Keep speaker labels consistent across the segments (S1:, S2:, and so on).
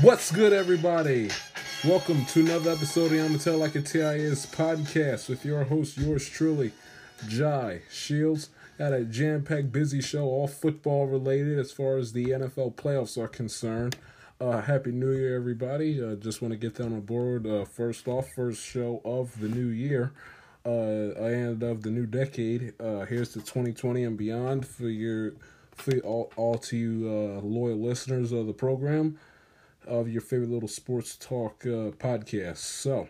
S1: what's good, everybody? Welcome to another episode of the I'ma Tell Like a TIS podcast with your host, yours truly, Jai Shields. Had a jam packed, busy show, all football related as far as the NFL playoffs are concerned. Uh, Happy New Year, everybody. Uh, just want to get them on board. Uh, first off, first show of the new year uh, and of the new decade. Uh, here's to 2020 and beyond for your for all, all to you uh, loyal listeners of the program of your favorite little sports talk uh, podcast. So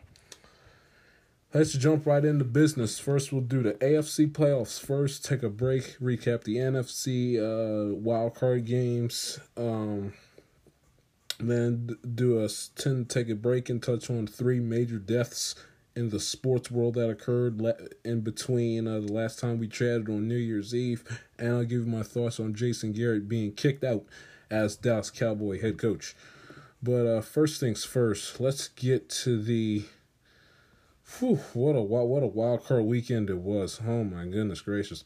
S1: let's jump right into business. First, we'll do the AFC playoffs first. Take a break, recap the NFC uh, wild card games. Um, then do a ten take a break and touch on three major deaths in the sports world that occurred in between uh, the last time we chatted on New Year's Eve, and I'll give you my thoughts on Jason Garrett being kicked out as Dallas Cowboy head coach. But uh, first things first, let's get to the. Whew, what a what a wild card weekend it was! Oh my goodness gracious!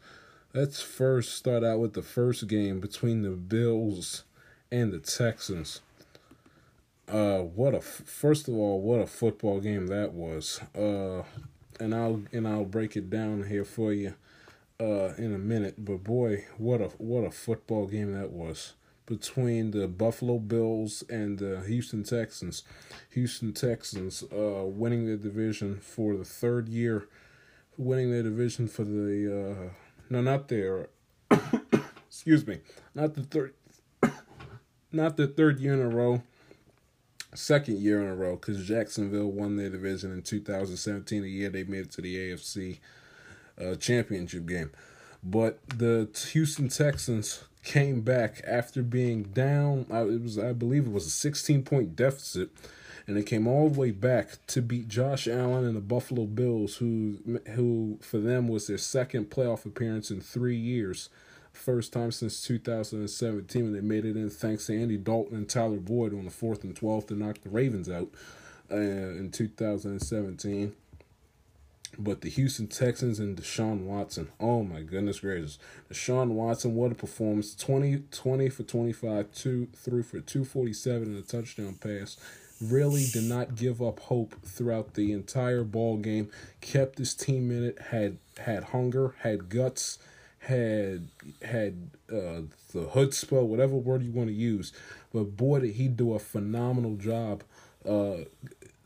S1: Let's first start out with the first game between the Bills and the Texans. Uh, what a first of all, what a football game that was. Uh, and I'll and I'll break it down here for you, uh, in a minute. But boy, what a what a football game that was between the Buffalo Bills and the Houston Texans. Houston Texans, uh, winning the division for the third year, winning the division for the uh, no, not their, excuse me, not the third, not the third year in a row second year in a row because Jacksonville won their division in 2017, the year they made it to the AFC uh, championship game. But the Houston Texans came back after being down. Uh, it was, I believe, it was a 16 point deficit, and they came all the way back to beat Josh Allen and the Buffalo Bills, who, who for them was their second playoff appearance in three years first time since 2017 when they made it in thanks to Andy Dalton and Tyler Boyd on the 4th and 12th to knock the Ravens out uh, in 2017. But the Houston Texans and Deshaun Watson, oh my goodness gracious. Deshaun Watson, what a performance. 20, 20 for 25, two, threw for 247 and a touchdown pass. Really did not give up hope throughout the entire ball game. Kept his team in it, had had hunger, had guts, had had uh, the hood spell, whatever word you want to use. But boy, did he do a phenomenal job uh,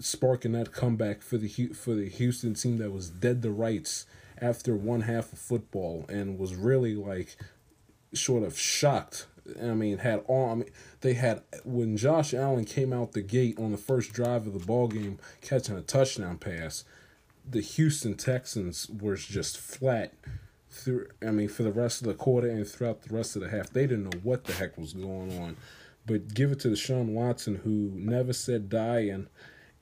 S1: sparking that comeback for the for the Houston team that was dead to rights after one half of football and was really like sort of shocked. I mean, had all I mean, they had when Josh Allen came out the gate on the first drive of the ball game, catching a touchdown pass. The Houston Texans were just flat through I mean for the rest of the quarter and throughout the rest of the half. They didn't know what the heck was going on. But give it to Deshaun Watson who never said die and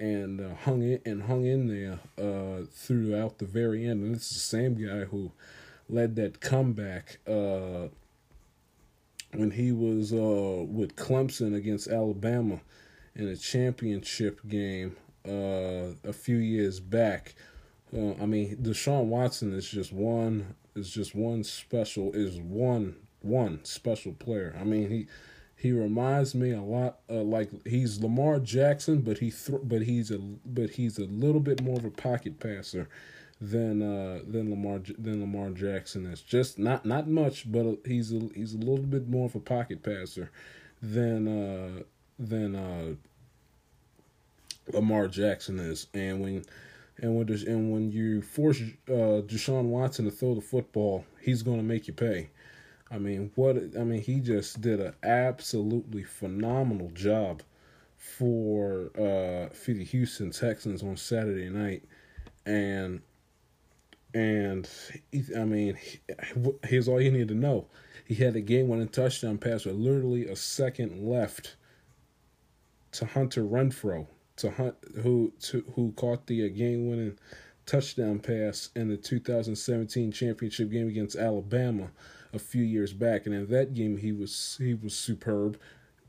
S1: and uh, hung in and hung in there uh, throughout the very end. And is the same guy who led that comeback uh, when he was uh, with Clemson against Alabama in a championship game uh, a few years back. Uh, I mean, Deshaun Watson is just one is just one special is one one special player. I mean he he reminds me a lot uh, like he's Lamar Jackson, but he th- but he's a but he's a little bit more of a pocket passer than uh than Lamar than Lamar Jackson is. Just not not much, but he's a, he's a little bit more of a pocket passer than uh than uh Lamar Jackson is. And when and when and when you force uh, Deshaun Watson to throw the football, he's going to make you pay. I mean, what I mean, he just did an absolutely phenomenal job for uh, for the Houston Texans on Saturday night, and and he, I mean, here's all you need to know: he had a game-winning touchdown pass with literally a second left to Hunter Renfrow to Hunt, who to, who caught the uh, game-winning touchdown pass in the 2017 championship game against Alabama a few years back, and in that game he was he was superb.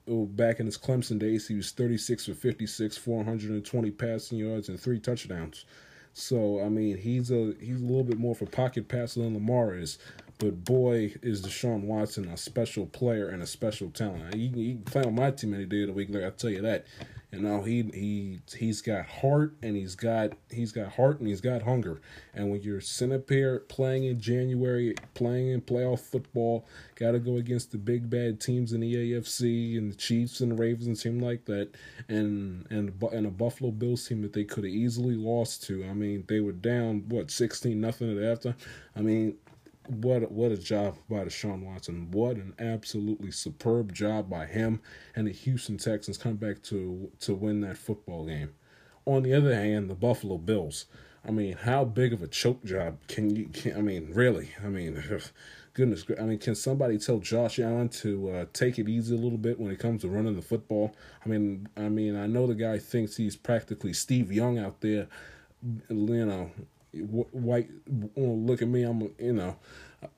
S1: Oh, back in his Clemson days, he was 36 for 56, 420 passing yards, and three touchdowns. So I mean, he's a he's a little bit more of a pocket passer than Lamar is. But boy, is Deshaun Watson a special player and a special talent. He, he can play on my team any day of the week. Like I tell you that. You know, he he he's got heart and he's got he's got heart and he's got hunger. And when you're sitting up here playing in January, playing in playoff football, got to go against the big bad teams in the AFC and the Chiefs and the Ravens and team like that, and and and a Buffalo Bills team that they could have easily lost to. I mean, they were down what sixteen nothing at after. I mean, what what a job by Deshaun Watson. What an absolutely superb job by him and the Houston Texans come back to to win that football game. On the other hand, the Buffalo Bills. I mean, how big of a choke job can you? Can, I mean, really? I mean, goodness. I mean, can somebody tell Josh Allen to uh, take it easy a little bit when it comes to running the football? I mean, I mean, I know the guy thinks he's practically Steve Young out there. You know, white look at me i'm you know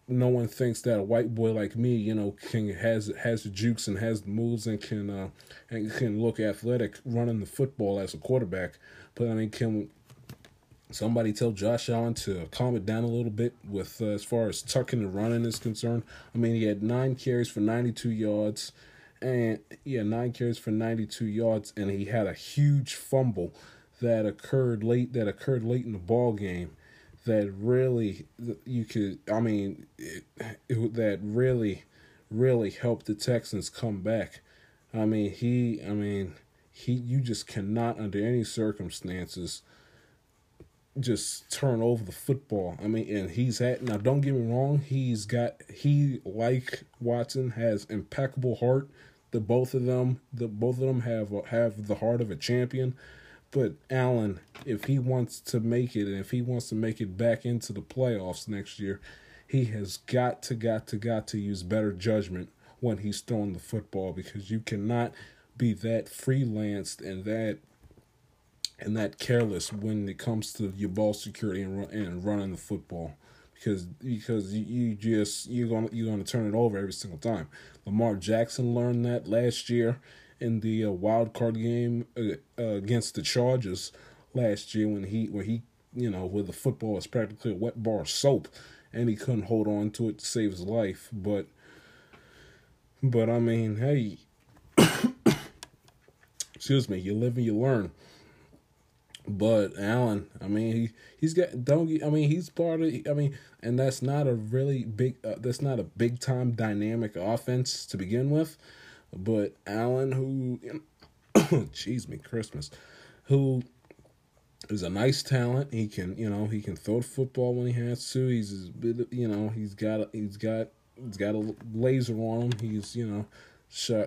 S1: no one thinks that a white boy like me you know can has has the jukes and has the moves and can uh and can look athletic running the football as a quarterback but i mean can somebody tell josh allen to calm it down a little bit with uh, as far as tucking and running is concerned? I mean he had nine carries for 92 yards and yeah nine carries for 92 yards and he had a huge fumble that occurred late that occurred late in the ball game that really you could I mean it, it, that really really helped the Texans come back. I mean he I mean he you just cannot under any circumstances just turn over the football. I mean and he's at now don't get me wrong, he's got he like Watson has impeccable heart. The both of them the both of them have have the heart of a champion but Allen, if he wants to make it and if he wants to make it back into the playoffs next year, he has got to, got to, got to use better judgment when he's throwing the football because you cannot be that freelanced and that and that careless when it comes to your ball security and, run, and running the football because because you, you just you're gonna you're gonna turn it over every single time. Lamar Jackson learned that last year in the uh, wild card game uh, uh, against the Chargers last year when he when he you know where the football was practically a wet bar of soap and he couldn't hold on to it to save his life but but I mean hey excuse me you live and you learn but Allen, I mean, he he's got don't. I mean, he's part of. I mean, and that's not a really big. Uh, that's not a big time dynamic offense to begin with. But Allen, who, jeez me, Christmas, who is a nice talent. He can, you know, he can throw the football when he has to. He's, a bit, you know, he's got, he's got, he's got a laser on him. He's, you know,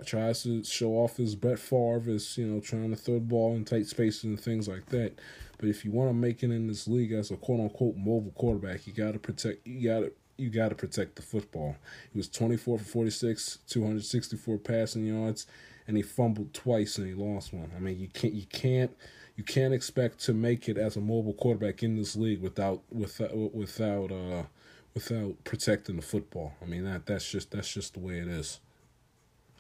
S1: tries to show off his Brett Favre as, you know, trying to throw the ball in tight spaces and things like that. But if you want to make it in this league as a quote unquote mobile quarterback, you got to protect, you got to you got to protect the football. He was 24 for 46, 264 passing yards, and he fumbled twice and he lost one. I mean, you can't you can't you can't expect to make it as a mobile quarterback in this league without without without uh without protecting the football. I mean that that's just that's just the way it is.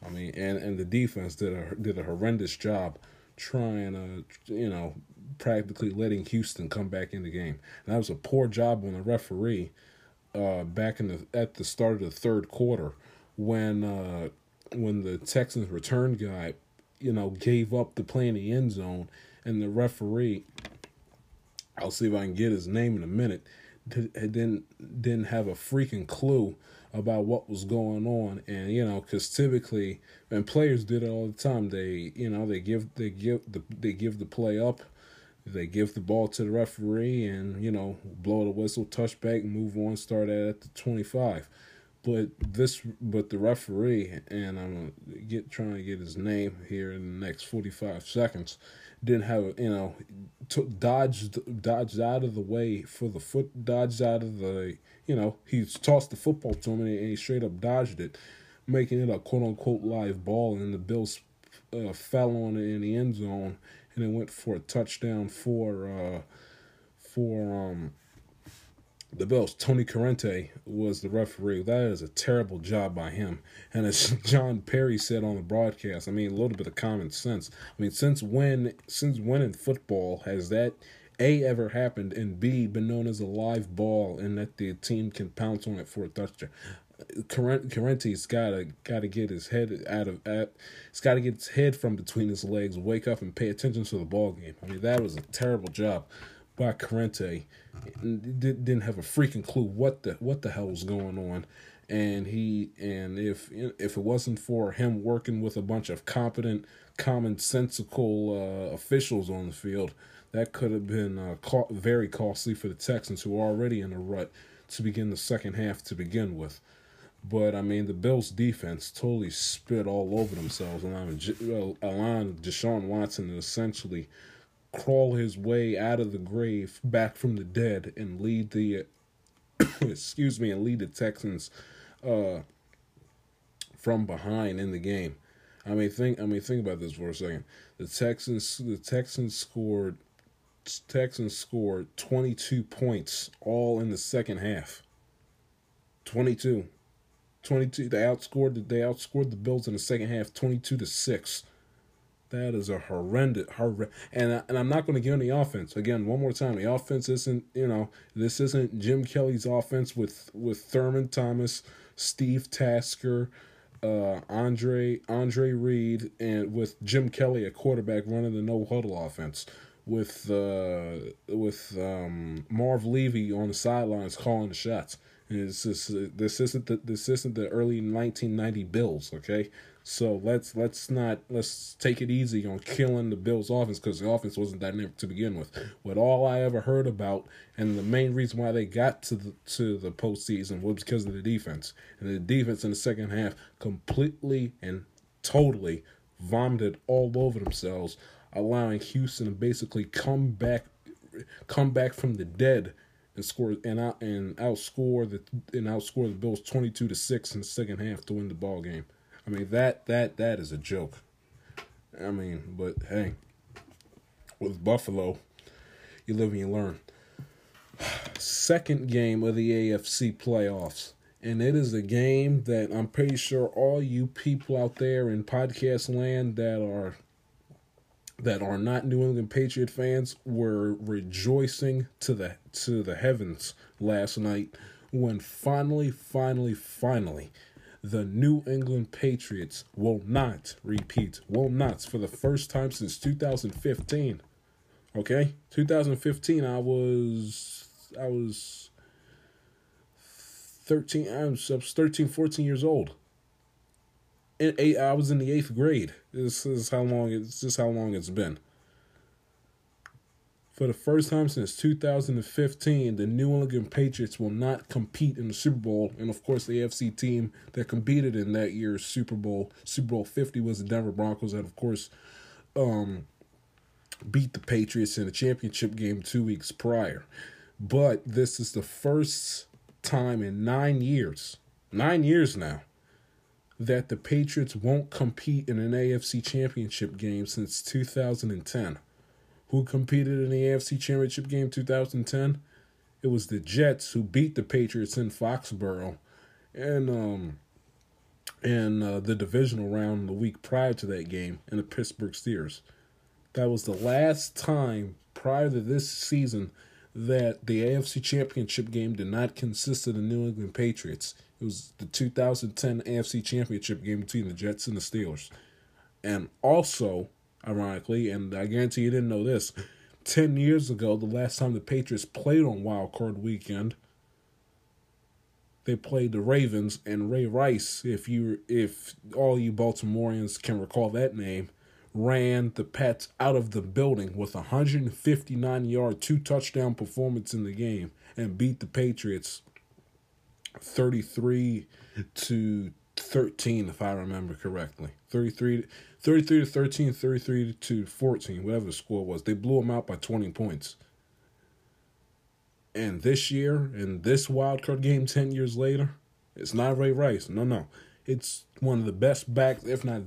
S1: I mean, and and the defense did a did a horrendous job trying to you know practically letting Houston come back in the game. And that was a poor job on the referee uh, back in the at the start of the third quarter when uh, when the Texans return guy, you know, gave up the play in the end zone, and the referee, I'll see if I can get his name in a minute, didn't didn't have a freaking clue about what was going on, and you know, because typically, and players did it all the time. They, you know, they give they give the they give the play up they give the ball to the referee and, you know, blow the whistle, touch back, move on, start at the 25. But this, but the referee, and I'm get trying to get his name here in the next 45 seconds, didn't have, you know, dodged, dodged out of the way for the foot, dodged out of the, you know, he tossed the football to him and he straight up dodged it, making it a quote unquote live ball, and the Bills uh, fell on it in the end zone and it went for a touchdown for uh, for um, the Bills. Tony Corrente was the referee. That is a terrible job by him. And as John Parry said on the broadcast, I mean a little bit of common sense. I mean, since when since when in football has that a ever happened, and b been known as a live ball, and that the team can pounce on it for a touchdown. Corrente's gotta gotta get his head out of at, he's gotta get his head from between his legs, wake up and pay attention to the ball game. I mean that was a terrible job by Corrente. Didn't have a freaking clue what the what the hell was going on, and he and if if it wasn't for him working with a bunch of competent, commonsensical uh, officials on the field, that could have been uh, very costly for the Texans, who are already in a rut to begin the second half to begin with. But I mean, the Bills' defense totally spit all over themselves, and allowing Deshaun Watson to essentially crawl his way out of the grave, back from the dead, and lead the excuse me, and lead the Texans uh, from behind in the game. I mean, think I mean, think about this for a second. The Texans, the Texans scored, Texans scored twenty two points all in the second half. Twenty two. 22 they outscored they outscored the Bills in the second half 22 to 6. That is a horrendous horrendous and I, and I'm not going to on the offense. Again, one more time, the offense isn't, you know, this isn't Jim Kelly's offense with with Thurman Thomas, Steve Tasker, uh, Andre Andre Reed and with Jim Kelly a quarterback running the no huddle offense with uh with um Marv Levy on the sidelines calling the shots. This is uh, this isn't the this isn't the early 1990 Bills, okay? So let's let's not let's take it easy on killing the Bills offense because the offense wasn't dynamic to begin with. What all I ever heard about, and the main reason why they got to the to the postseason was because of the defense, and the defense in the second half completely and totally vomited all over themselves, allowing Houston to basically come back come back from the dead and score and out and outscore the and outscore the Bills twenty two to six in the second half to win the ball game. I mean that that that is a joke. I mean, but hey, with Buffalo, you live and you learn. Second game of the AFC playoffs. And it is a game that I'm pretty sure all you people out there in podcast land that are that are not New England Patriot fans were rejoicing to the to the heavens last night when finally, finally, finally, the New England Patriots will not repeat, will not for the first time since 2015. Okay, 2015. I was I was 13. I was, I was 13, 14 years old in eight, I was in the eighth grade. This is how long it's just how long it's been. For the first time since 2015, the New England Patriots will not compete in the Super Bowl. And of course, the AFC team that competed in that year's Super Bowl, Super Bowl 50, was the Denver Broncos, that of course um, beat the Patriots in the championship game two weeks prior. But this is the first time in nine years, nine years now, that the Patriots won't compete in an AFC championship game since 2010. Who competed in the AFC championship game 2010? It was the Jets who beat the Patriots in Foxborough and um in uh, the divisional round the week prior to that game in the Pittsburgh Steelers. That was the last time prior to this season that the AFC championship game did not consist of the New England Patriots. It was the 2010 AFC Championship game between the Jets and the Steelers. And also, ironically, and I guarantee you didn't know this, 10 years ago, the last time the Patriots played on Wild Card Weekend, they played the Ravens and Ray Rice, if you if all you Baltimoreans can recall that name, ran the Pats out of the building with a 159 yard, two touchdown performance in the game and beat the Patriots 33 to 13 if I remember correctly. 33 33 to 13, 33 to 14, whatever the score was. They blew them out by 20 points. And this year, in this wild card game 10 years later, it's not Ray Rice. No, no. It's one of the best backs, if not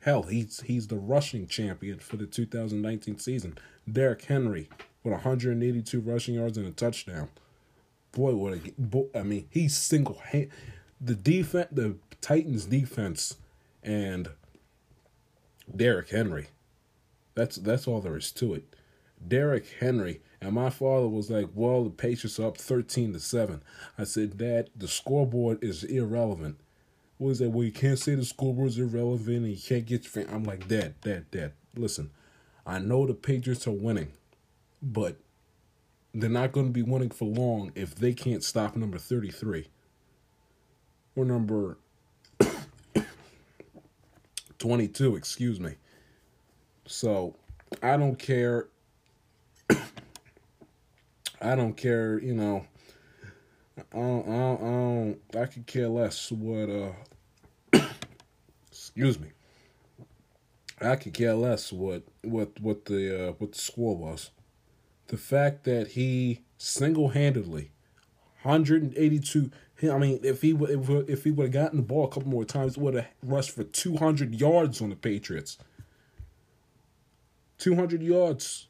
S1: hell, he's he's the rushing champion for the 2019 season. Derrick Henry with 182 rushing yards and a touchdown boy, what a boy, I mean, he's single hand the defense, the Titans defense, and Derrick Henry. That's that's all there is to it. Derrick Henry And my father was like, "Well, the Patriots are up thirteen to seven. I said, "Dad, the scoreboard is irrelevant." What is that? Well, you can't say the scoreboard is irrelevant and you can't get your. I'm like, Dad, Dad, Dad. Listen, I know the Patriots are winning, but they're not going to be winning for long if they can't stop number thirty-three or number twenty-two. Excuse me. So I don't care I don't care, you know. I don't, I don't, I, don't, I could care less what, uh, excuse me. I could care less what, what, what the, uh, what the score was. The fact that he single handedly, 182, I mean, if he would, if he would have gotten the ball a couple more times, would have rushed for 200 yards on the Patriots. 200 yards.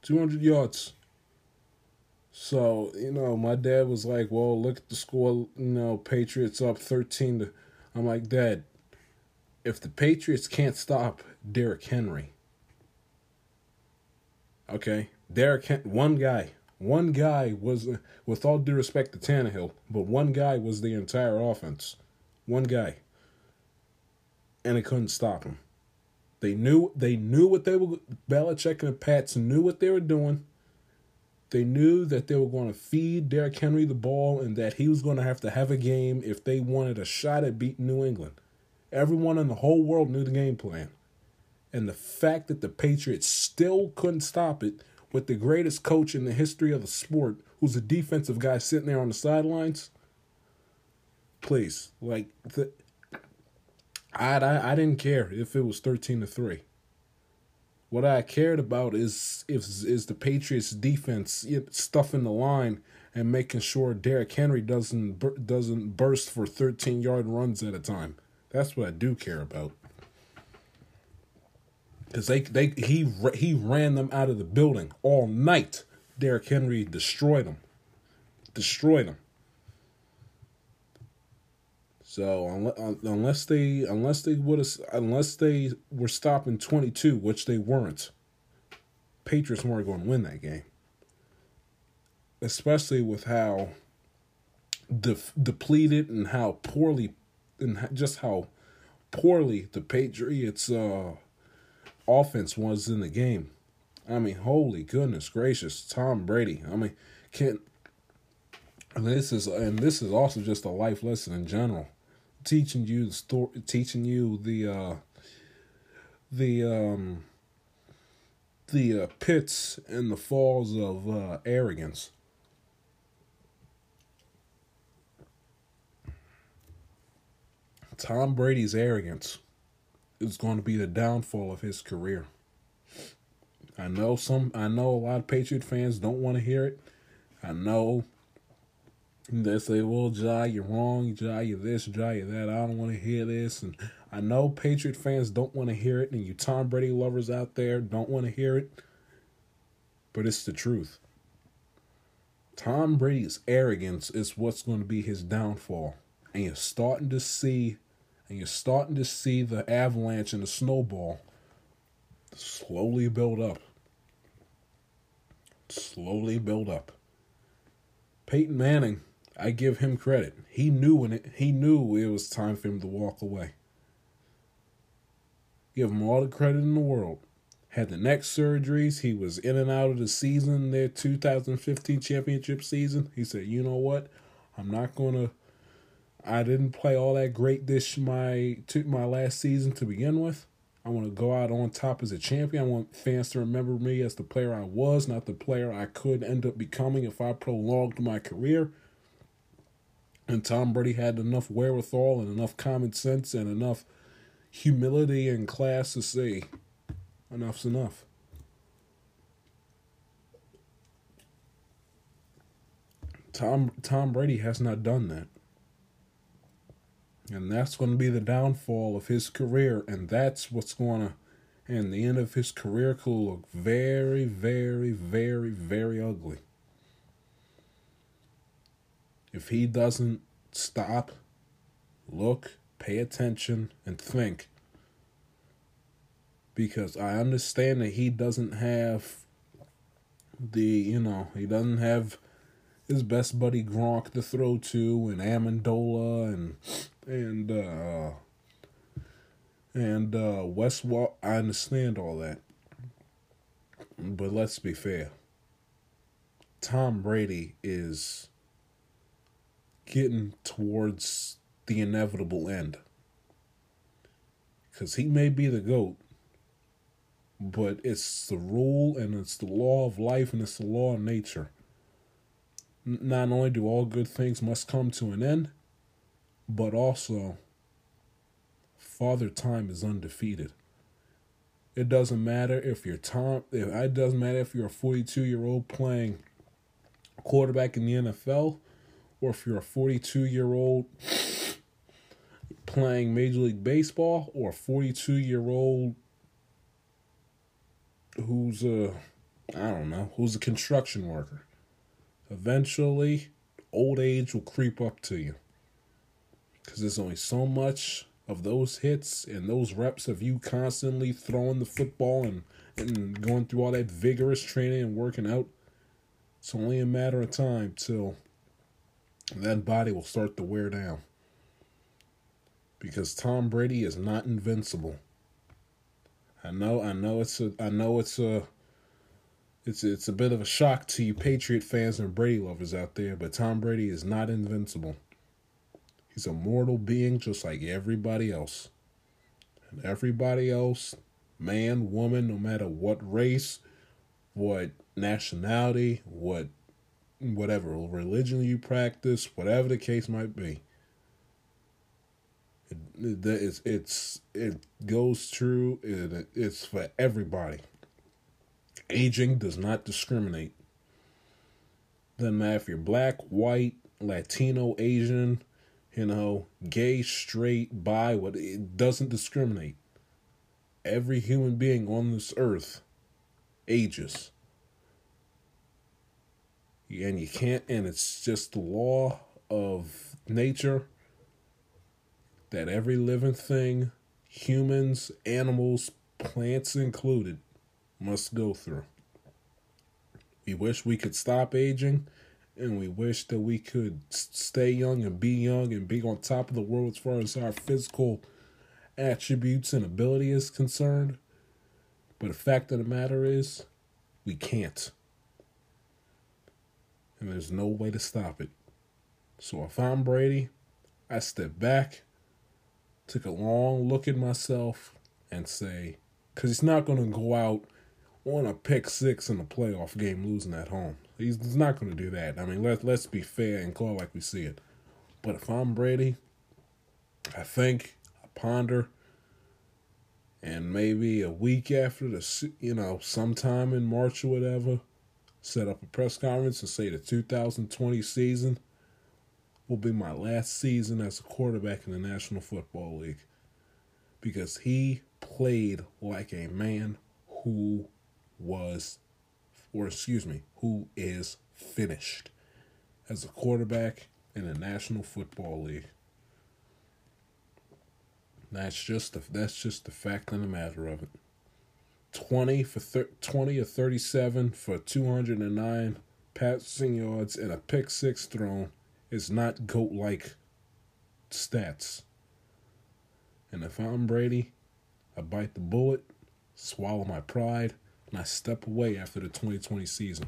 S1: 200 yards. So, you know, my dad was like, well, look at the score, you know, Patriots up 13 to. I'm like, Dad, if the Patriots can't stop Derrick Henry, okay, Hen- one guy, one guy was, with all due respect to Tannehill, but one guy was the entire offense. One guy. And it couldn't stop him. They knew they knew what they were. Belichick and the Pats knew what they were doing. They knew that they were going to feed Derrick Henry the ball and that he was going to have to have a game if they wanted a shot at beating New England. Everyone in the whole world knew the game plan. And the fact that the Patriots still couldn't stop it with the greatest coach in the history of the sport, who's a defensive guy sitting there on the sidelines. Please, like the I, I I didn't care if it was thirteen to three. What I cared about is if is the Patriots defense stuffing the line and making sure Derrick Henry doesn't doesn't burst for thirteen yard runs at a time. That's what I do care about. Cause they they he he ran them out of the building all night. Derrick Henry destroyed them, destroyed them. So unless they unless they would have unless they were stopping 22, which they weren't, Patriots weren't going to win that game. Especially with how de- depleted and how poorly and just how poorly the Patriots uh, offense was in the game. I mean, holy goodness gracious, Tom Brady. I mean, can this is and this is also just a life lesson in general teaching you the story, teaching you the uh, the um, the uh, pits and the falls of uh, arrogance. Tom Brady's arrogance is going to be the downfall of his career. I know some I know a lot of Patriot fans don't want to hear it. I know they say, well, Jai, you're wrong. Jai, you're this. Jai, you're that. I don't want to hear this. And I know Patriot fans don't want to hear it. And you Tom Brady lovers out there don't want to hear it. But it's the truth. Tom Brady's arrogance is what's going to be his downfall. And you're starting to see, and you're starting to see the avalanche and the snowball slowly build up. Slowly build up. Peyton Manning I give him credit. He knew when it, he knew it was time for him to walk away. Give him all the credit in the world. Had the neck surgeries. He was in and out of the season, their 2015 championship season. He said, "You know what? I'm not gonna. I didn't play all that great this my to my last season to begin with. I want to go out on top as a champion. I want fans to remember me as the player I was, not the player I could end up becoming if I prolonged my career." And Tom Brady had enough wherewithal and enough common sense and enough humility and class to say, enough's enough. Tom Tom Brady has not done that. And that's going to be the downfall of his career, and that's what's going to, and the end of his career could look very, very, very, very ugly. If he doesn't stop, look, pay attention, and think, because I understand that he doesn't have the you know he doesn't have his best buddy Gronk to throw to and Amendola and and uh and uh Wes I understand all that. But let's be fair. Tom Brady is getting towards the inevitable end. Cuz he may be the goat, but it's the rule and it's the law of life and it's the law of nature not only do all good things must come to an end, but also Father Time is undefeated. It doesn't matter if you're Tom. If it doesn't matter if you're a 42 year old playing quarterback in the NFL, or if you're a 42 year old playing Major League Baseball, or a 42 year old who's a I don't know who's a construction worker. Eventually, old age will creep up to you. Because there's only so much of those hits and those reps of you constantly throwing the football and, and going through all that vigorous training and working out. It's only a matter of time till that body will start to wear down. Because Tom Brady is not invincible. I know, I know it's a, I know it's a it's it's a bit of a shock to you Patriot fans and Brady lovers out there, but Tom Brady is not invincible. He's a mortal being just like everybody else. And everybody else, man, woman, no matter what race, what nationality, what whatever religion you practice, whatever the case might be. It, it, it's, it's, it goes through, it, it's for everybody. Aging does not discriminate. Doesn't matter if you're black, white, Latino, Asian, you know, gay, straight, bi, what it doesn't discriminate. Every human being on this earth ages. And you can't, and it's just the law of nature that every living thing, humans, animals, plants included, must go through. We wish we could stop aging, and we wish that we could stay young and be young and be on top of the world as far as our physical attributes and ability is concerned. But the fact of the matter is, we can't. And there's no way to stop it. So if I'm Brady, I step back, take a long look at myself, and say, because he's not going to go out on a pick six in a playoff game losing at home. He's, not going to do that. I mean, let, let's be fair and call like we see it. But if I'm Brady, I think, I ponder, and maybe a week after the, you know, sometime in March or whatever, set up a press conference and say the 2020 season will be my last season as a quarterback in the National Football League. Because he played like a man who was, or excuse me, who is finished as a quarterback in the National Football League. That's just the, that's just the fact of the matter of it. 20 for thir- 20 or 37 for 209 passing yards and a pick six thrown is not goat like stats. And if I'm Brady, I bite the bullet, swallow my pride, and I step away after the 2020 season.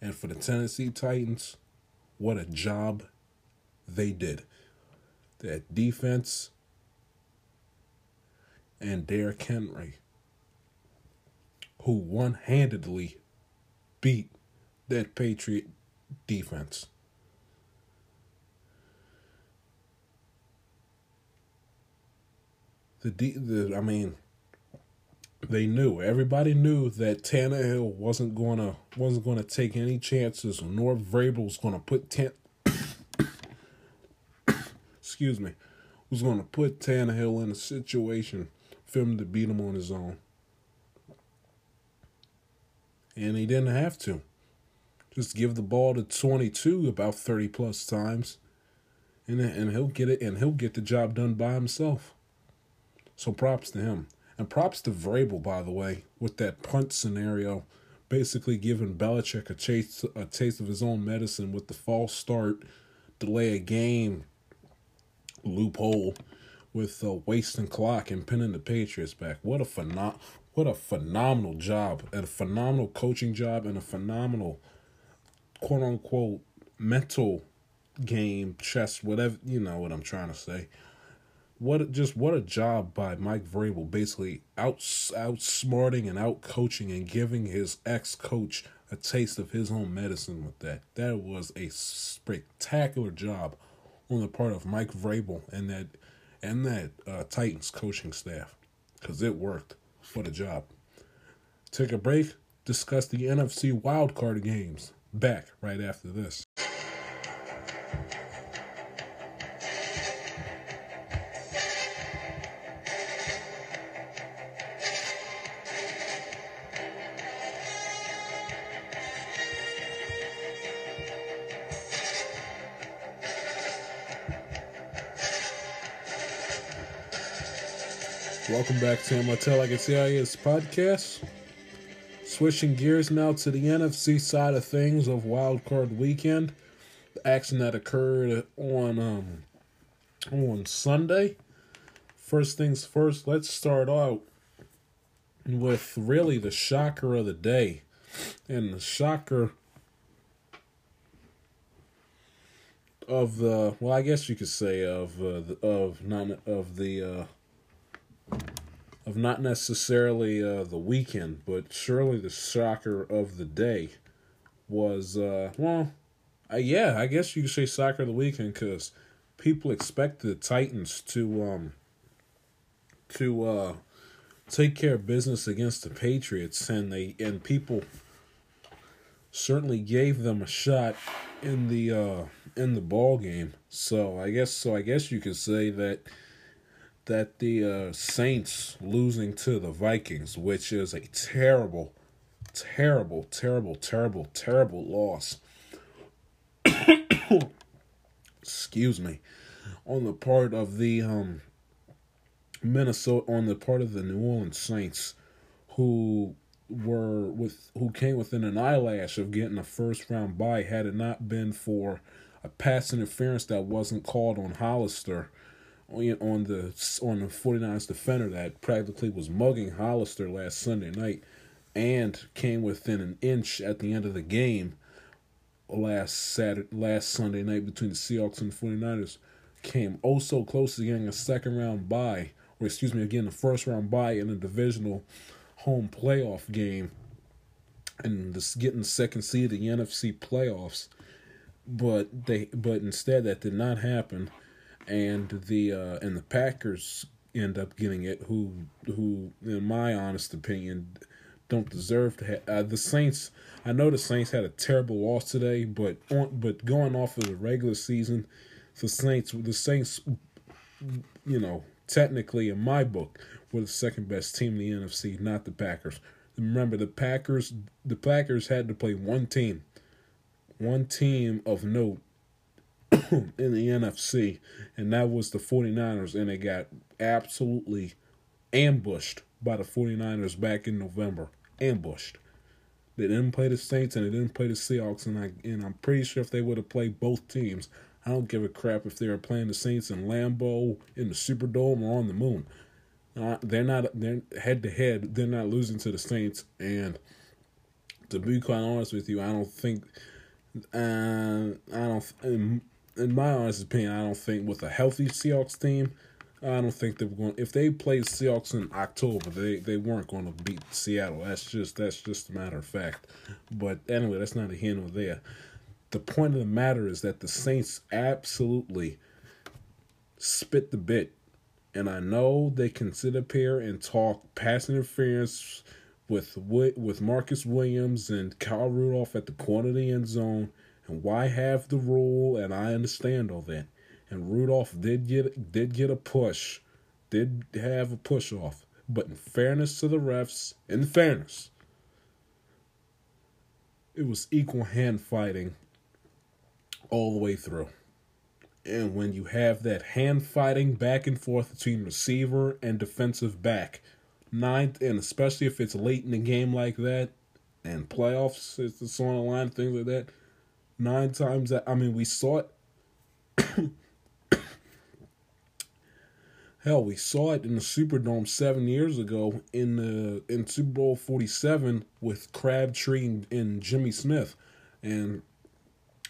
S1: And for the Tennessee Titans, what a job they did. That defense and Derrick Henry, who one handedly beat that Patriot defense. The, de- the I mean, they knew. Everybody knew that Tannehill wasn't gonna wasn't gonna take any chances, nor Vrabel was gonna put Tan. excuse me, was gonna put Tannehill in a situation for him to beat him on his own, and he didn't have to. Just give the ball to twenty two about thirty plus times, and and he'll get it, and he'll get the job done by himself. So props to him. And props to Vrabel, by the way, with that punt scenario, basically giving Belichick a taste, a taste of his own medicine with the false start, delay a game loophole with uh, wasting clock and pinning the Patriots back. What a what a phenomenal job and a phenomenal coaching job and a phenomenal quote unquote mental game, chess, whatever you know what I'm trying to say. What just what a job by Mike Vrabel, basically out outsmarting and out coaching and giving his ex coach a taste of his own medicine with that. That was a spectacular job on the part of Mike Vrabel and that and that uh, Titans coaching staff because it worked. What a job. Take a break. Discuss the NFC wildcard games. Back right after this. Welcome back to Martel Like It's CIS podcast. Switching gears now to the NFC side of things of Wild Card Weekend. The action that occurred on um on Sunday. First things first, let's start out with really the shocker of the day. And the shocker of the well, I guess you could say of uh, the, of none of the uh, of not necessarily uh, the weekend, but surely the soccer of the day was, uh, well, uh, yeah, I guess you could say soccer of the weekend because people expected the Titans to um to uh take care of business against the Patriots, and they and people certainly gave them a shot in the uh in the ball game. So I guess so I guess you could say that that the uh, Saints losing to the Vikings, which is a terrible, terrible, terrible, terrible, terrible loss. Excuse me, on the part of the um, Minnesota, on the part of the New Orleans Saints, who were with who came within an eyelash of getting a first round bye had it not been for a pass interference that wasn't called on Hollister on the on the 49ers defender that practically was mugging Hollister last Sunday night and came within an inch at the end of the game last Saturday last Sunday night between the Seahawks and the 49ers came oh so close to getting a second round bye or excuse me again the first round bye in a divisional home playoff game and this getting second seed in the NFC playoffs. But they but instead that did not happen and the uh, and the Packers end up getting it, who who in my honest opinion don't deserve to have uh, the Saints. I know the Saints had a terrible loss today, but on but going off of the regular season, the Saints the Saints, you know, technically in my book were the second best team in the NFC, not the Packers. Remember the Packers the Packers had to play one team, one team of note in the NFC, and that was the 49ers, and they got absolutely ambushed by the 49ers back in November. Ambushed. They didn't play the Saints and they didn't play the Seahawks, and I and I'm pretty sure if they would have played both teams, I don't give a crap if they were playing the Saints in Lambeau, in the Superdome, or on the moon. Uh, they're not. They're head to head. They're not losing to the Saints, and to be quite honest with you, I don't think. Uh, I don't in my honest opinion, I don't think with a healthy Seahawks team, I don't think they were going. If they played Seahawks in October, they they weren't going to beat Seattle. That's just that's just a matter of fact. But anyway, that's not a here nor there. The point of the matter is that the Saints absolutely spit the bit, and I know they can sit up here and talk pass interference with with Marcus Williams and Kyle Rudolph at the corner of the end zone and why have the rule? And I understand all that. And Rudolph did get did get a push, did have a push off. But in fairness to the refs, in fairness, it was equal hand fighting all the way through. And when you have that hand fighting back and forth between receiver and defensive back, nine, and especially if it's late in the game like that, and playoffs, it's on the line, things like that. Nine times that I mean, we saw it. Hell, we saw it in the Superdome seven years ago in the in Super Bowl forty seven with Crabtree and, and Jimmy Smith, and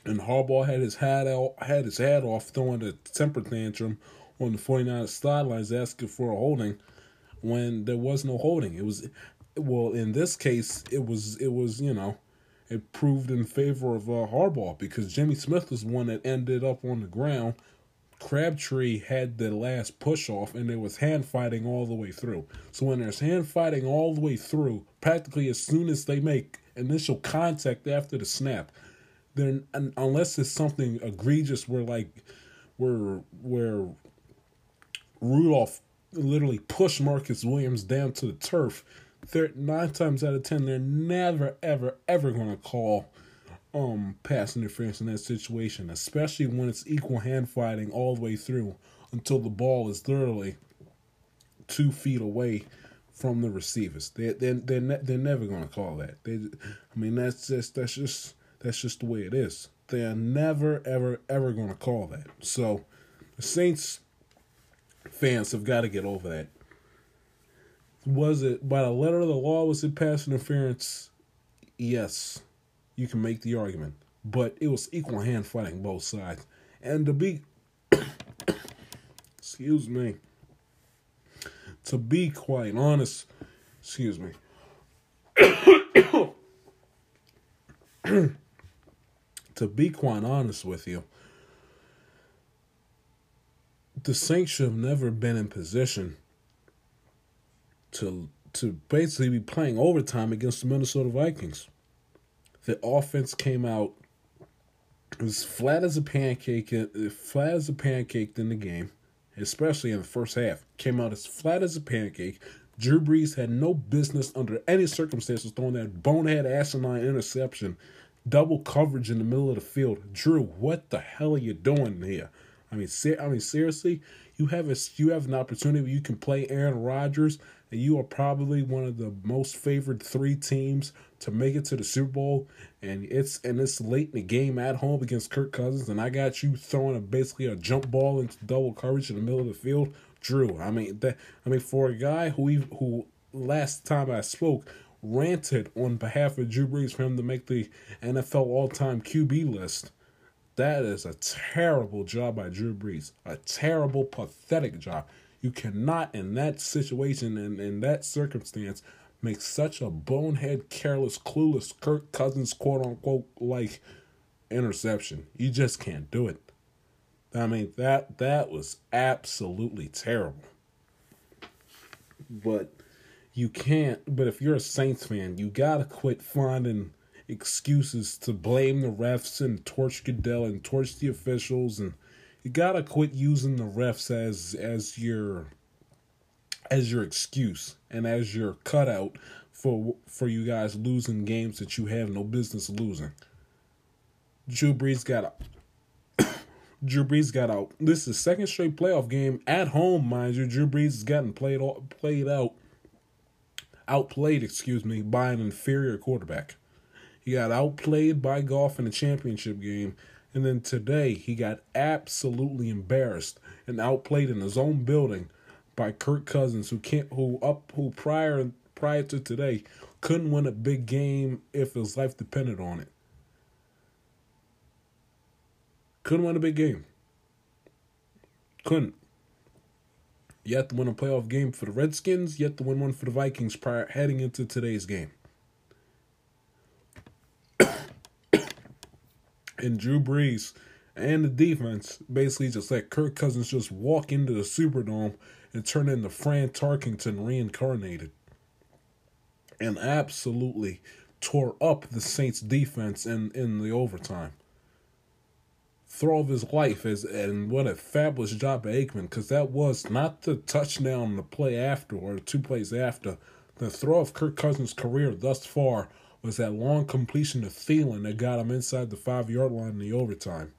S1: and Harbaugh had his hat out, had his hat off, throwing a temper tantrum on the 49ers sidelines, asking for a holding when there was no holding. It was, well, in this case, it was, it was, you know, it proved in favor of uh, Harbaugh because Jimmy Smith was one that ended up on the ground. Crabtree had the last push off, and there was hand fighting all the way through. So when there's hand fighting all the way through, practically as soon as they make initial contact after the snap, then unless it's something egregious where like where where Rudolph literally pushed Marcus Williams down to the turf, they're nine times out of ten they're never ever ever gonna call um pass interference in that situation, especially when it's equal hand fighting all the way through until the ball is literally two feet away from the receivers. They they they're, ne- they're never gonna call that. They, I mean that's just that's just that's just the way it is. They are never, ever, ever to call that. So the Saints fans have got to get over that. Was it by the letter of the law? Was it pass interference? Yes, you can make the argument, but it was equal hand fighting both sides. And to be, excuse me, to be quite honest, excuse me. to be quite honest with you, the Saints should have never been in position to to basically be playing overtime against the Minnesota Vikings. The offense came out as flat as a pancake, flat as a pancake in the game, especially in the first half. Came out as flat as a pancake. Drew Brees had no business under any circumstances throwing that bonehead asinine interception double coverage in the middle of the field. Drew, what the hell are you doing here? I mean, ser- I mean, seriously, you have a you have an opportunity where you can play Aaron Rodgers, and you are probably one of the most favored three teams to make it to the Super Bowl. And it's and it's late in the game at home against Kirk Cousins, and I got you throwing a basically a jump ball into double coverage in the middle of the field. Drew, I mean that I mean for a guy who who last time I spoke ranted on behalf of Drew Brees for him to make the NFL all time QB list. That is a terrible job by Drew Brees. A terrible, pathetic job. You cannot, in that situation and in that circumstance, make such a bonehead, careless, clueless Kirk Cousins quote unquote like interception. You just can't do it. I mean that that was absolutely terrible. But you can't. But if you're a Saints fan, you gotta quit finding excuses to blame the refs and torch Goodell and torch the officials, and you gotta quit using the refs as as your as your excuse and as your cutout for for you guys losing games that you have no business losing. Drew Brees got out. Drew Brees got out. This is second straight playoff game at home, mind you. Drew Brees has gotten played played out outplayed, excuse me, by an inferior quarterback. He got outplayed by Goff in the championship game, and then today he got absolutely embarrassed and outplayed in his own building by Kirk Cousins, who can't, who up, who prior prior to today couldn't win a big game if his life depended on it. Couldn't win a big game. Couldn't. You have to win a playoff game for the Redskins. You have to win one for the Vikings prior heading into today's game. And Drew Brees and the defense basically just let Kirk Cousins just walk into the Superdome and turn into Fran Tarkenton reincarnated. And absolutely tore up the Saints defense in, in the overtime throw of his life as and what a fabulous job by Aikman because that was not the touchdown the play after or two plays after. The throw of Kirk Cousins' career thus far was that long completion to Thielen that got him inside the five yard line in the overtime.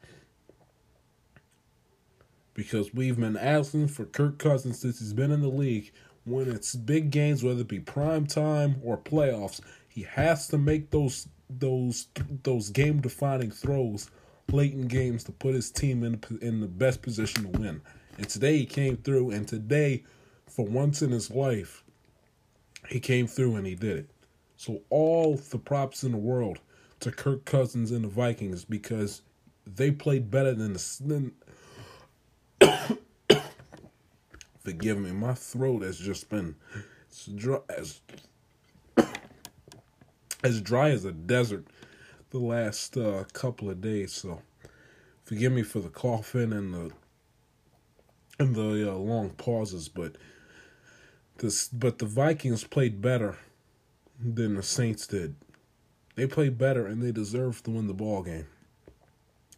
S1: Because we've been asking for Kirk Cousins since he's been in the league. when it's big games, whether it be prime time or playoffs, he has to make those those those game defining throws late in games to put his team in in the best position to win. And today he came through, and today, for once in his life, he came through and he did it. So all the props in the world to Kirk Cousins and the Vikings because they played better than the than. Forgive me, my throat has just been as dry as as dry as a desert the last uh, couple of days. So forgive me for the coughing and the and the uh, long pauses, but this but the Vikings played better than the Saints did. They played better and they deserved to win the ball game.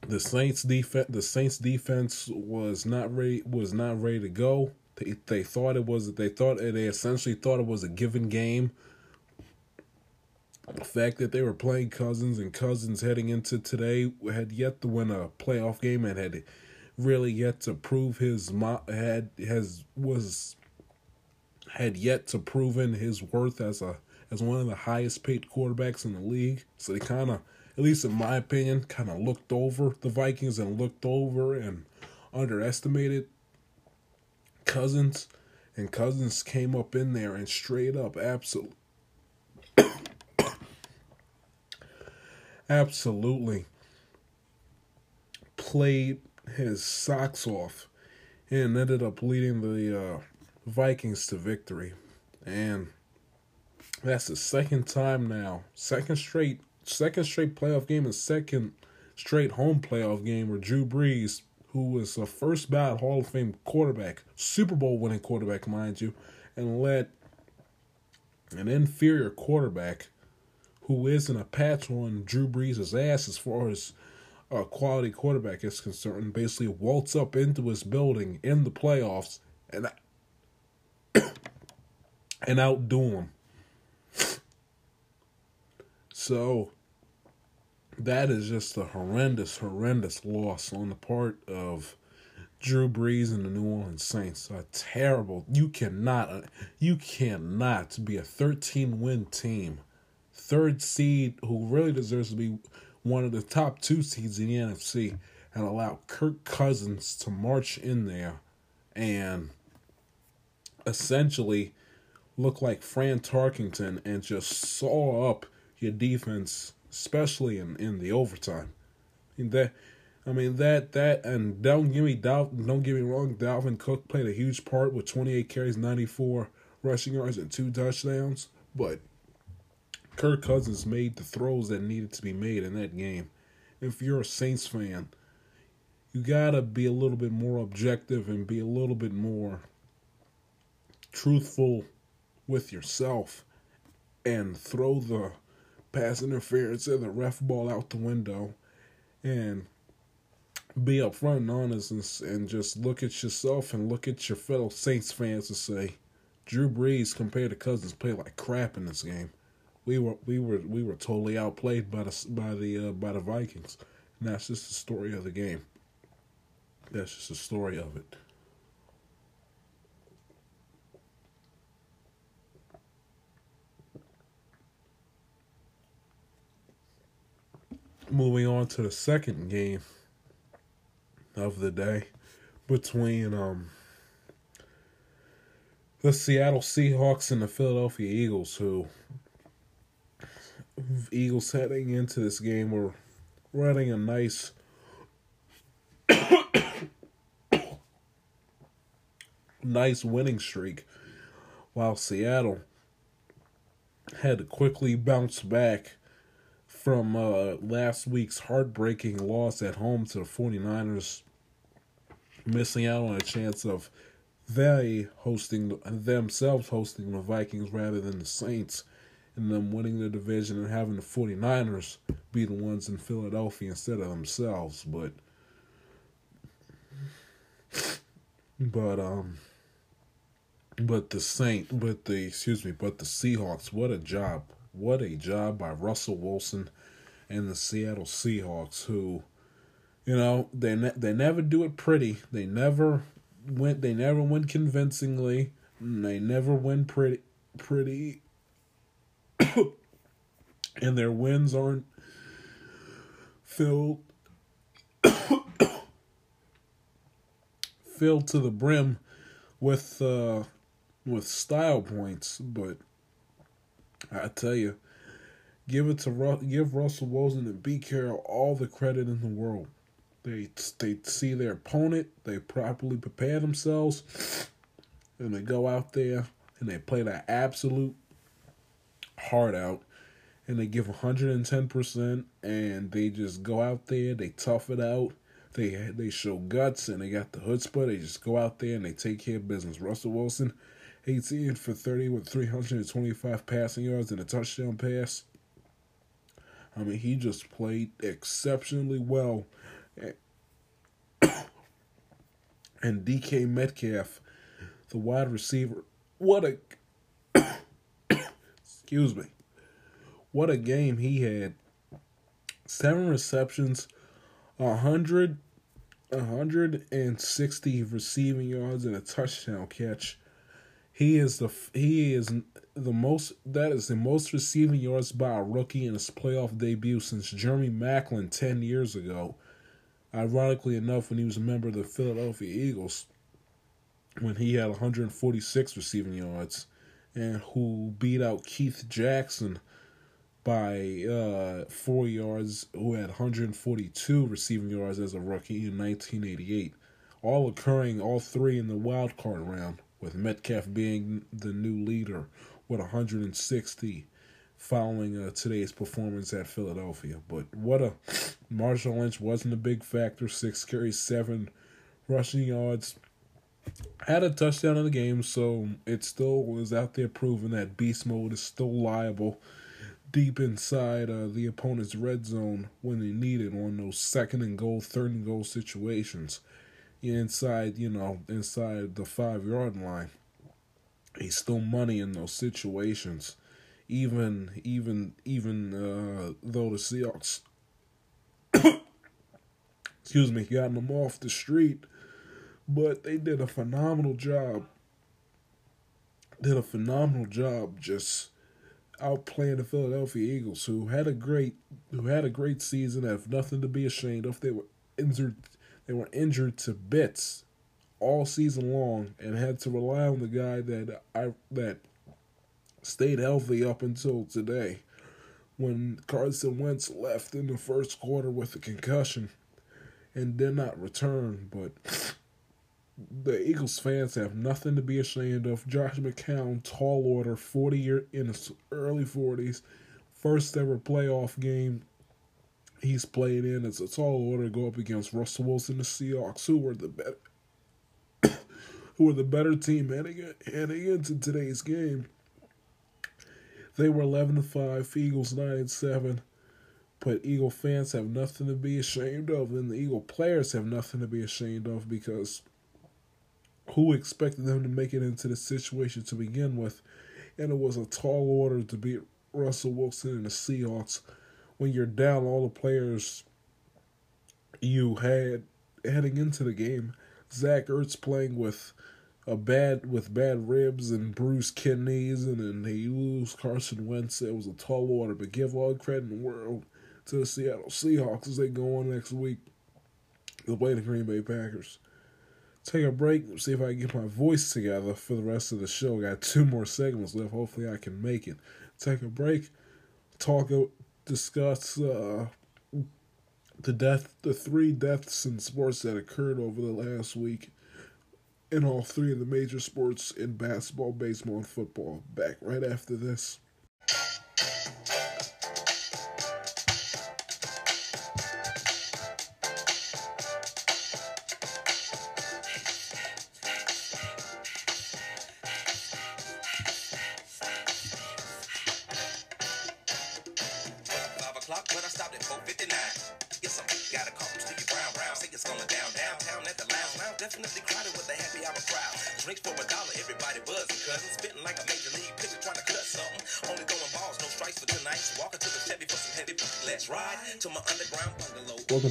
S1: The Saints defense the Saints defense was not ready was not ready to go. They they thought it was they thought they essentially thought it was a given game. The fact that they were playing Cousins and Cousins heading into today had yet to win a playoff game and had really yet to prove his had has was had yet to proven his worth as a as one of the highest paid quarterbacks in the league. So they kind of, at least in my opinion, kind of looked over the Vikings and looked over and underestimated Cousins. And Cousins came up in there and straight up absolutely. absolutely played his socks off and ended up leading the uh, Vikings to victory. And that's the second time now, second straight, second straight playoff game and second straight home playoff game where Drew Brees, who was a first ballot Hall of Fame quarterback, Super Bowl winning quarterback, mind you, and let an inferior quarterback who isn't a patch on Drew Brees' ass as far as a quality quarterback is concerned, basically waltz up into his building in the playoffs and and outdo him. So that is just a horrendous, horrendous loss on the part of Drew Brees and the New Orleans Saints. A terrible. You cannot, uh, you cannot be a 13 win team, third seed who really deserves to be one of the top two seeds in the NFC, and allow Kirk Cousins to march in there and essentially look like Fran Tarkenton and just saw up your defense, especially in, in the overtime. Mean, that I mean that that and don't give me doubt don't get me wrong, Dalvin Cook played a huge part with twenty eight carries, ninety four rushing yards and two touchdowns. But Kirk Cousins made the throws that needed to be made in that game. If you're a Saints fan, you gotta be a little bit more objective and be a little bit more truthful with yourself and throw the pass interference and the ref ball out the window and be upfront and honest and, and just look at yourself and look at your fellow Saints fans and say, Drew Brees compared to Cousins played like crap in this game. We were we were we were totally outplayed by the by the uh, by the Vikings. And that's just the story of the game. That's just the story of it. Moving on to the second game of the day between um, the Seattle Seahawks and the Philadelphia Eagles, who Eagles heading into this game were running a nice nice winning streak while Seattle had to quickly bounce back from uh, last week's heartbreaking loss at home to the 49ers, missing out on a chance of they hosting themselves hosting the Vikings rather than the Saints, and them winning the division and having the 49ers be the ones in Philadelphia instead of themselves. But but um but the Saint but the excuse me, but the Seahawks, what a job. What a job by Russell Wilson and the Seattle Seahawks, who, you know, they ne- they never do it pretty. They never went. They never win convincingly. they never win pretty pretty and their wins aren't filled filled to the brim with uh with style points but I tell you give it to Ru- give Russell Wilson and Pete Carroll all the credit in the world. They they see their opponent they properly prepare themselves and they go out there and they play their absolute heart out and they give 110% and they just go out there they tough it out they they show guts and they got the chutzpah they just go out there and they take care of business. Russell wilson 18 for 30 with 325 passing yards and a touchdown pass i mean he just played exceptionally well and dk metcalf the wide receiver what a excuse me what a game he had. Seven receptions, hundred, hundred and sixty receiving yards and a touchdown catch. He is the he is the most that is the most receiving yards by a rookie in his playoff debut since Jeremy Maclin ten years ago. Ironically enough, when he was a member of the Philadelphia Eagles, when he had 146 receiving yards, and who beat out Keith Jackson by uh, four yards, who had 142 receiving yards as a rookie in 1988. All occurring, all three in the wild card round, with Metcalf being the new leader with 160 following uh, today's performance at Philadelphia. But what a Marshawn Lynch wasn't a big factor. Six carries, seven rushing yards. Had a touchdown in the game, so it still was out there proving that beast mode is still liable deep inside uh, the opponent's red zone when they need it on those second and goal, third and goal situations. Inside, you know, inside the five yard line. He's still money in those situations. Even even even uh, though the Seahawks excuse me, got them off the street, but they did a phenomenal job. Did a phenomenal job just outplaying the Philadelphia Eagles, who had a great who had a great season, have nothing to be ashamed of. They were injured they were injured to bits all season long and had to rely on the guy that I that stayed healthy up until today. When Carson Wentz left in the first quarter with a concussion and did not return, but the Eagles fans have nothing to be ashamed of. Josh McCown, tall order, 40 year in his early 40s, first ever playoff game he's playing in. It's a tall order to go up against Russell Wilson, and the Seahawks, who were the better, who were the better team heading, heading into today's game. They were 11 to 5, Eagles 9 and 7. But Eagle fans have nothing to be ashamed of, and the Eagle players have nothing to be ashamed of because who expected them to make it into the situation to begin with. And it was a tall order to beat Russell Wilson and the Seahawks when you're down all the players you had heading into the game. Zach Ertz playing with a bad with bad ribs and bruised kidneys, and then they lose Carson Wentz. It was a tall order, but give all credit in the world to the Seattle Seahawks as they go on next week to play the Green Bay Packers take a break, see if I can get my voice together for the rest of the show. I Got two more segments left. Hopefully, I can make it. Take a break, talk, discuss uh, the death, the three deaths in sports that occurred over the last week in all three of the major sports in basketball, baseball, and football. Back right after this.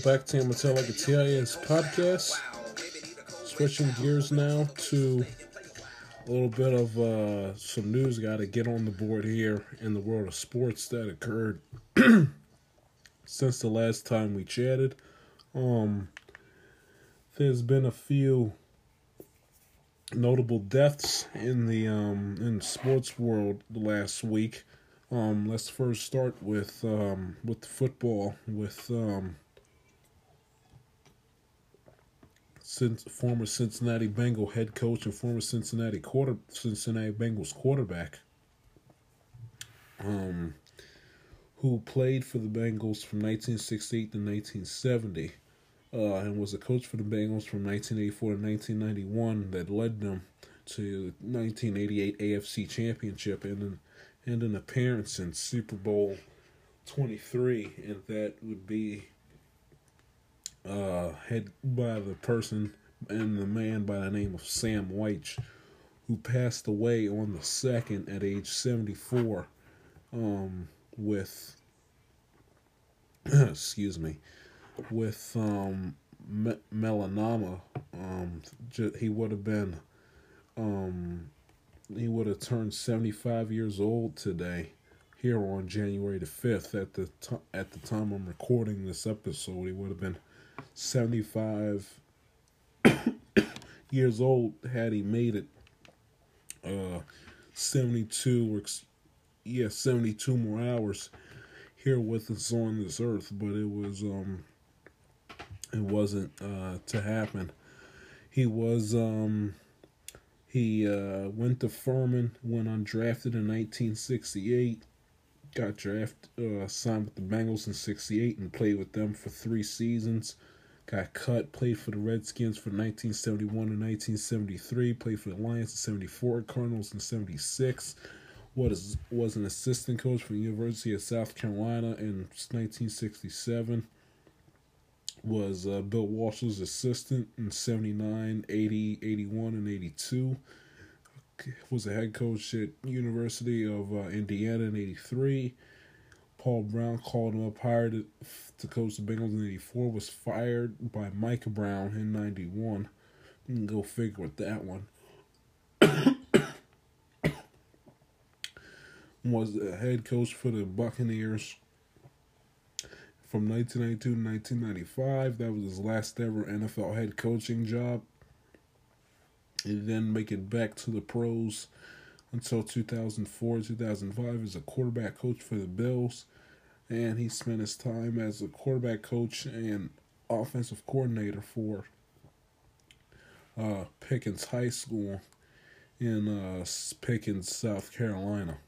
S1: Back to Amateur Like a TIS podcast. Switching gears now to a little bit of uh, some news got to get on the board here in the world of sports that occurred since the last time we chatted. Um, there's been a few notable deaths in the um, in the sports world last week. Um, let's first start with um, with football with um, since former Cincinnati Bengal head coach and former Cincinnati quarter Cincinnati Bengals quarterback, um, who played for the Bengals from 1968 to 1970, uh, and was a coach for the Bengals from 1984 to 1991 that led them to 1988 AFC Championship and an, and an appearance in Super Bowl 23, and that would be uh, head by the person and the man by the name of Sam Wyche, who passed away on the second at age 74 um, with, excuse me, with um, me- melanoma. Um, he would have been, um, he would have turned 75 years old today here on January the 5th at the t- at the time I'm recording this episode he would have been 75 years old had he made it. Uh, 72 or yeah, 72 more hours here with us on this earth, but it was um it wasn't uh to happen. He was um he uh went to Furman, went undrafted in 1968 got drafted, uh, signed with the Bengals in '68 and played with them for three seasons. Got cut, played for the Redskins for 1971 and 1973. Played for the Lions in '74, Cardinals in '76. Was was an assistant coach for the University of South Carolina in 1967. Was uh, Bill Walsh's assistant in 79, 80, 81, and 82 was a head coach at University of uh, Indiana in '83. Paul Brown called him up, hired to coach the Bengals in '84. Was fired by Mike Brown in '91. You can go figure with that one. was a head coach for the Buccaneers from 1992 to 1995. That was his last ever NFL head coaching job. He then make it back to the pros until 2004, 2005 as a quarterback coach for the Bills. And he spent his time as a quarterback coach and offensive coordinator for uh, Pickens High School in uh, Pickens, South Carolina.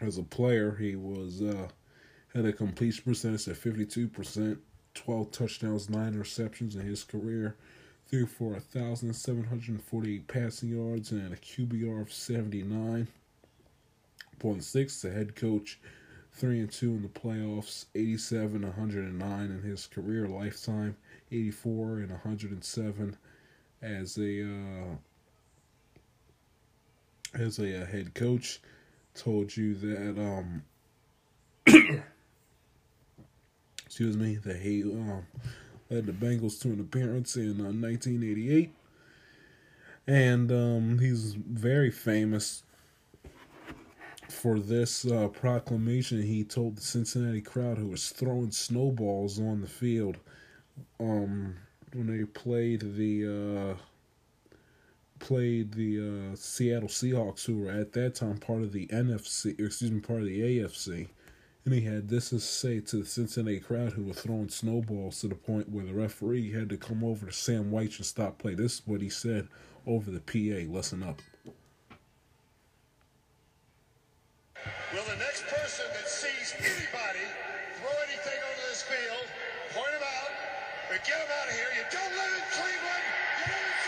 S1: As a player, he was uh, had a completion percentage of 52%, 12 touchdowns, 9 receptions in his career threw for 1,748 passing yards and a QBR of 79.6. The head coach, 3 and 2 in the playoffs, 87 109 in his career lifetime, 84 and 107 as a uh, as a, a, uh, head coach. Told you that um excuse me that he um led the Bengals to an appearance in uh, 1988. And um, he's very famous for this uh, proclamation he told the Cincinnati crowd who was throwing snowballs on the field um, when they played the uh, played the uh, Seattle Seahawks, who were at that time part of the NFC, excuse me, part of the AFC. And he had this to say to the Cincinnati crowd who were throwing snowballs to the point where the referee had to come over to Sam Wyche and stop play. This is what he said over the PA. Listen up.
S2: Will the next person that sees anybody throw anything onto this field, point them out, and get them out of here. You don't live in Cleveland. You live in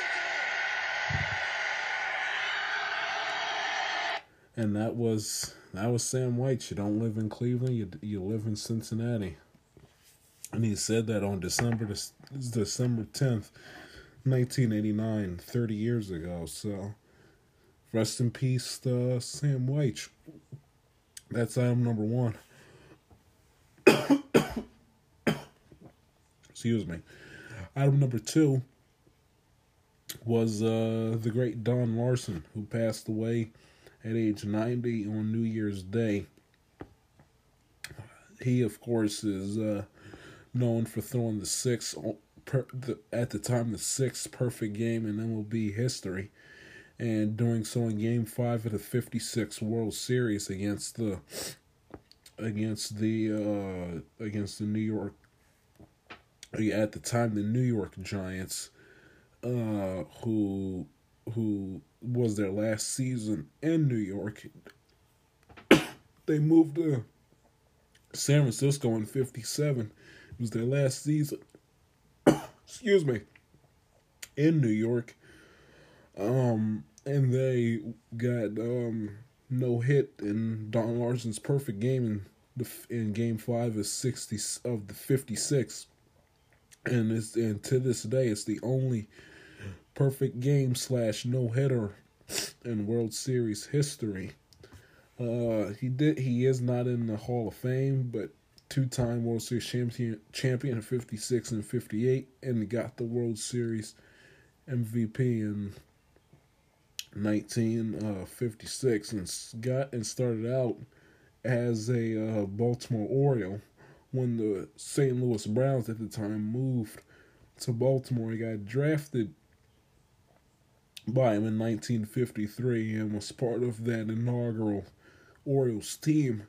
S1: Cincinnati. And that was that was Sam Wyche. You don't live in Cleveland, you you live in Cincinnati. And he said that on December December tenth, nineteen eighty nine, 30 years ago. So rest in peace, uh, Sam Wyche. That's item number one. Excuse me. Item number two. was uh, the great Don Larsen, who passed away at age 90 on New Year's Day. He, of course, is uh, known for throwing the sixth, per, the, at the time the sixth perfect game in MLB history, and doing so in Game Five of the '56 World Series against the against the uh, against the New York at the time the New York Giants, uh, who who was their last season in New York. they moved to San Francisco in '57. It was their last season. excuse me. In New York, um, and they got um no hit in Don Larsen's perfect game in the in Game Five of sixty of the fifty six, and it's and to this day it's the only perfect game slash no hitter in World Series history. Uh, he did. He is not in the Hall of Fame, but two-time World Series champion, champion in '56 and '58, and got the World Series MVP in 1956, uh, and got and started out as a uh, Baltimore Oriole. When the St. Louis Browns at the time moved to Baltimore, he got drafted by him in 1953 and was part of that inaugural Orioles team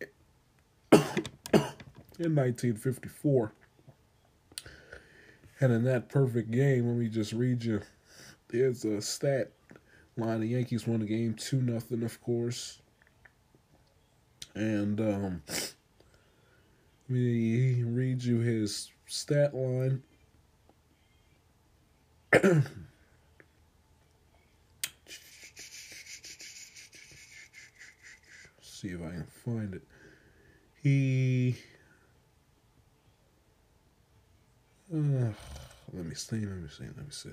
S1: in 1954. And in that perfect game, let me just read you. There's a stat line. The Yankees won the game 2 nothing, of course. And um, let me read you his stat line. see if I can find it. He. Uh, let me see, let me see, let me see.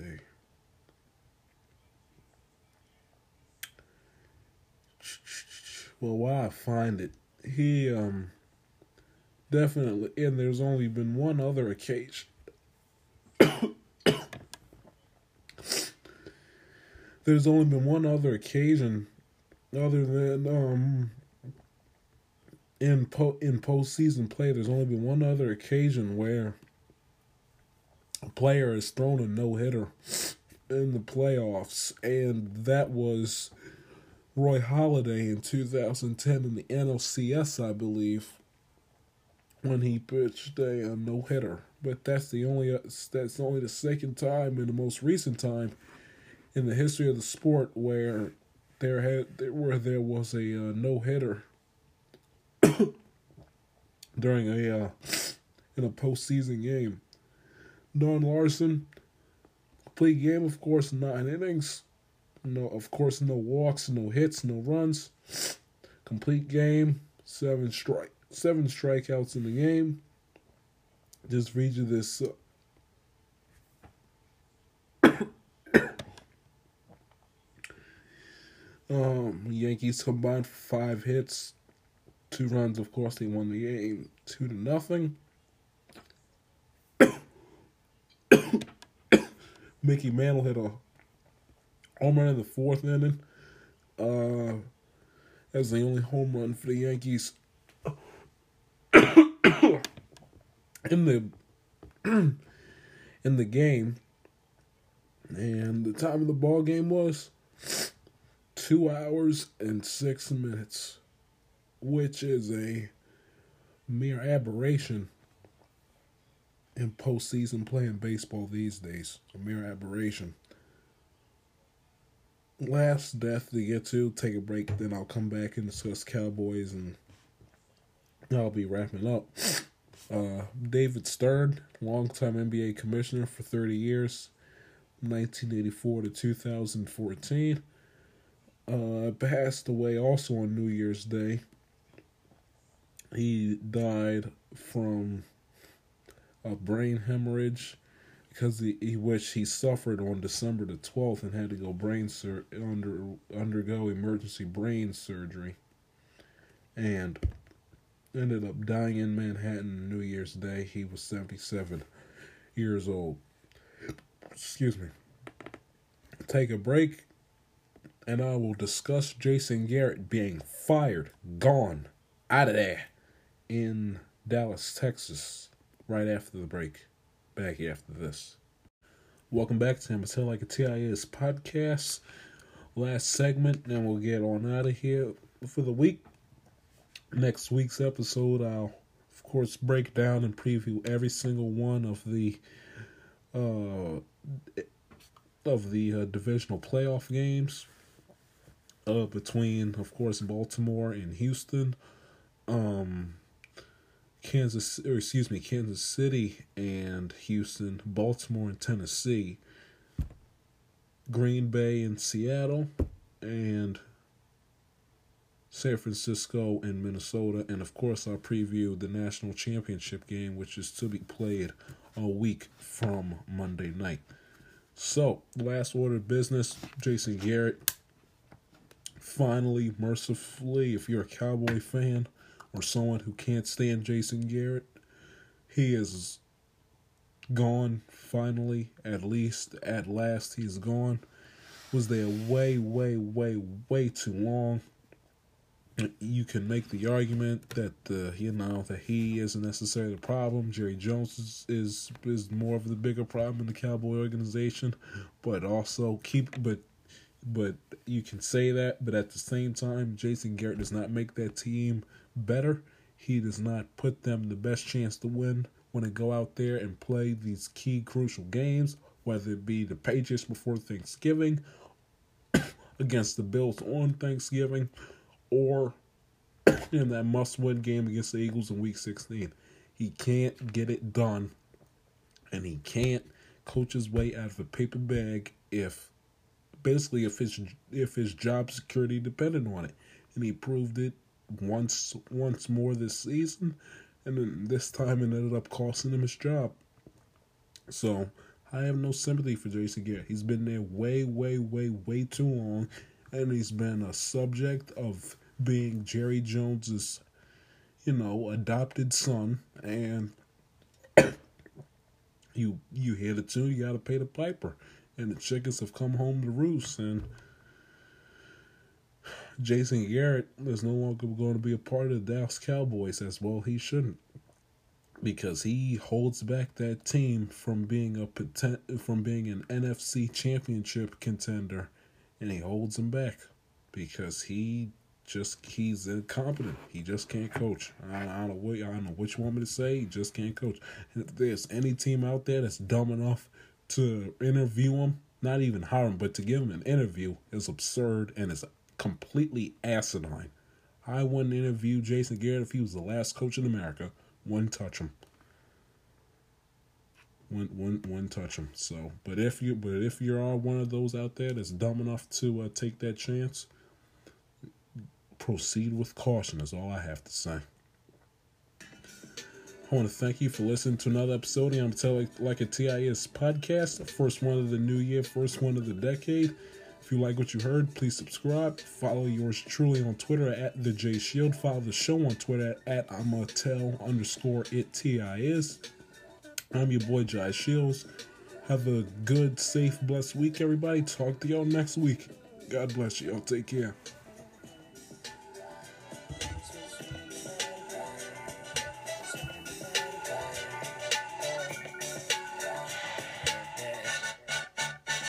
S1: Well, while I find it, he um definitely, and there's only been one other occasion. there's only been one other occasion, other than um in po- in postseason play, there's only been one other occasion where a player has thrown a no hitter in the playoffs, and that was Roy Halladay in 2010 in the NLCS, I believe, when he pitched a, a no hitter. But that's the only uh, that's only the second time in the most recent time in the history of the sport where there had where there was a uh, no hitter during a uh, in a postseason game. Don Larsen, complete game, of course, nine innings. No, of course, no walks, no hits, no runs. Complete game, seven strike, seven strikeouts in the game. Just read you this. Uh, um, Yankees combined for five hits, two runs. Of course, they won the game two to nothing. Mickey Mantle hit a home run in the fourth inning. Uh, as the only home run for the Yankees in the in the game. And the time of the ball game was two hours and six minutes, which is a mere aberration in postseason playing baseball these days. A mere aberration. Last death to get to, take a break, then I'll come back and discuss Cowboys and I'll be wrapping up. Uh, David Stern, longtime NBA commissioner for 30 years, 1984 to 2014, uh, passed away also on New Year's Day. He died from a brain hemorrhage because he, he which he suffered on December the 12th and had to go brain sur- under undergo emergency brain surgery and ended up dying in Manhattan New Year's Day. He was 77 years old. Excuse me. take a break, and I will discuss Jason Garrett being fired, gone, out of there in Dallas, Texas, right after the break. Back after this. Welcome back to Amateur Like a TIS podcast. Last segment, and we'll get on out of here for the week. Next week's episode, I'll of course break down and preview every single one of the uh, of the uh, divisional playoff games uh, between, of course, Baltimore and Houston, um, Kansas, or excuse me, Kansas City and Houston, Baltimore and Tennessee, Green Bay and Seattle, and San Francisco and Minnesota, and of course, I'll preview the national championship game, which is to be played a week from Monday night. So, last order of business Jason Garrett. Finally, mercifully, if you're a Cowboy fan or someone who can't stand Jason Garrett, he is gone finally, at least, at last, he's gone. Was there way, way, way, way too long you can make the argument that uh, you know that he isn't necessarily the problem. Jerry Jones is, is is more of the bigger problem in the Cowboy organization, but also keep but but you can say that, but at the same time, Jason Garrett does not make that team better. He does not put them the best chance to win when they go out there and play these key crucial games, whether it be the Patriots before Thanksgiving, against the Bills on Thanksgiving or in that must win game against the Eagles in week 16. He can't get it done, and he can't coach his way out of a paper bag if basically if his if his job security depended on it. And he proved it once once more this season, and then this time it ended up costing him his job. So I have no sympathy for Jason Garrett. He's been there way, way, way, way too long, and he's been a subject of being Jerry Jones's, you know, adopted son, and you you hear the tune, you gotta pay the piper, and the chickens have come home to roost, and Jason Garrett is no longer going to be a part of the Dallas Cowboys as well. He shouldn't because he holds back that team from being a potent, from being an NFC Championship contender, and he holds them back because he just he's incompetent. He just can't coach. I, I don't know what I don't know want me to say. He just can't coach. And if there's any team out there that's dumb enough to interview him, not even hire him, but to give him an interview is absurd and is completely asinine. I wouldn't interview Jason Garrett if he was the last coach in America. Wouldn't touch him. Wouldn't, wouldn't, wouldn't touch him. So, but if you but if you are one of those out there that's dumb enough to uh, take that chance, proceed with caution, is all I have to say. I want to thank you for listening to another episode I'm Telling Like a TIS podcast, first one of the new year, first one of the decade. If you like what you heard, please subscribe. Follow yours truly on Twitter at the J Shield. Follow the show on Twitter at Amatel underscore it TIS. I'm your boy Jai Shields. Have a good, safe, blessed week, everybody. Talk to y'all next week. God bless you. all Take care.